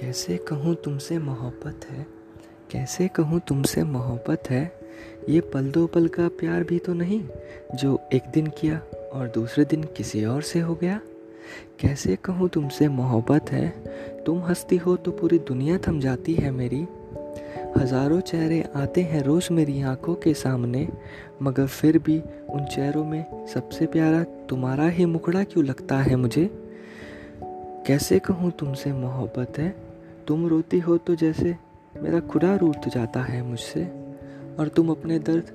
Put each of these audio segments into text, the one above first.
कैसे कहूँ तुमसे मोहब्बत है? कैसे कहूँ तुमसे मोहब्बत है? ये पल दो पल का प्यार भी तो नहीं, जो एक दिन किया और दूसरे दिन किसी और से हो गया। कैसे कहूँ तुमसे मोहब्बत है? तुम हंसती हो तो पूरी दुनिया थम जाती है मेरी। हज़ारों चेहरे आते हैं रोज़ मेरी आँखों के सामने, मगर फिर भी उन चेहरों में सबसे प्यारा तुम्हारा ही मुखड़ा क्यों लगता है मुझे? कैसे कहूँ तुमसे मोहब्बत है? तुम रोती हो तो जैसे मेरा खुदा रूठ जाता है मुझसे, और तुम अपने दर्द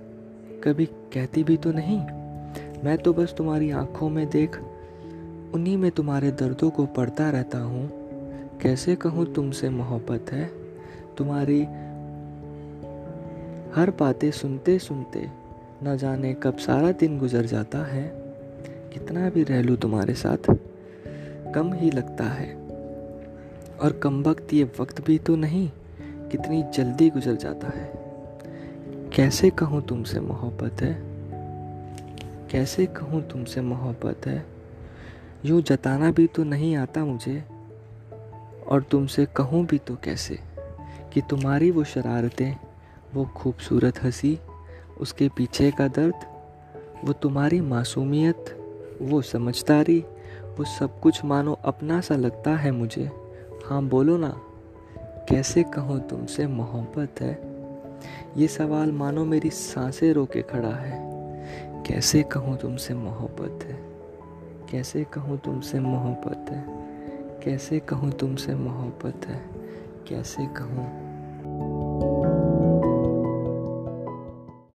कभी कहती भी तो नहीं। मैं तो बस तुम्हारी आँखों में देख, उन्हीं में तुम्हारे दर्दों को पढ़ता रहता हूँ। कैसे कहूँ तुमसे मोहब्बत है? तुम्हारी हर बातें सुनते सुनते न जाने कब सारा दिन गुजर जाता है। कितना भी रह लूँ तुम्हारे साथ, कम ही लगता है। और कम वक्त ये वक्त भी तो नहीं, कितनी जल्दी गुजर जाता है। कैसे कहूँ तुमसे मोहब्बत है? कैसे कहूँ तुमसे मोहब्बत है? यूँ जताना भी तो नहीं आता मुझे, और तुमसे कहूँ भी तो कैसे? कि तुम्हारी वो शरारतें, वो खूबसूरत हँसी, उसके पीछे का दर्द, वो तुम्हारी मासूमियत, वो समझदारी, वो सब कुछ मानो अपना सा लगता है मुझे। हाँ बोलो ना, कैसे कहूँ तुमसे मोहब्बत है? ये सवाल मानो मेरी साँसें रोके खड़ा है। कैसे कहूँ तुमसे मोहब्बत है? कैसे कहूँ तुमसे मोहब्बत है? कैसे कहूँ तुमसे मोहब्बत है? कैसे कहूँ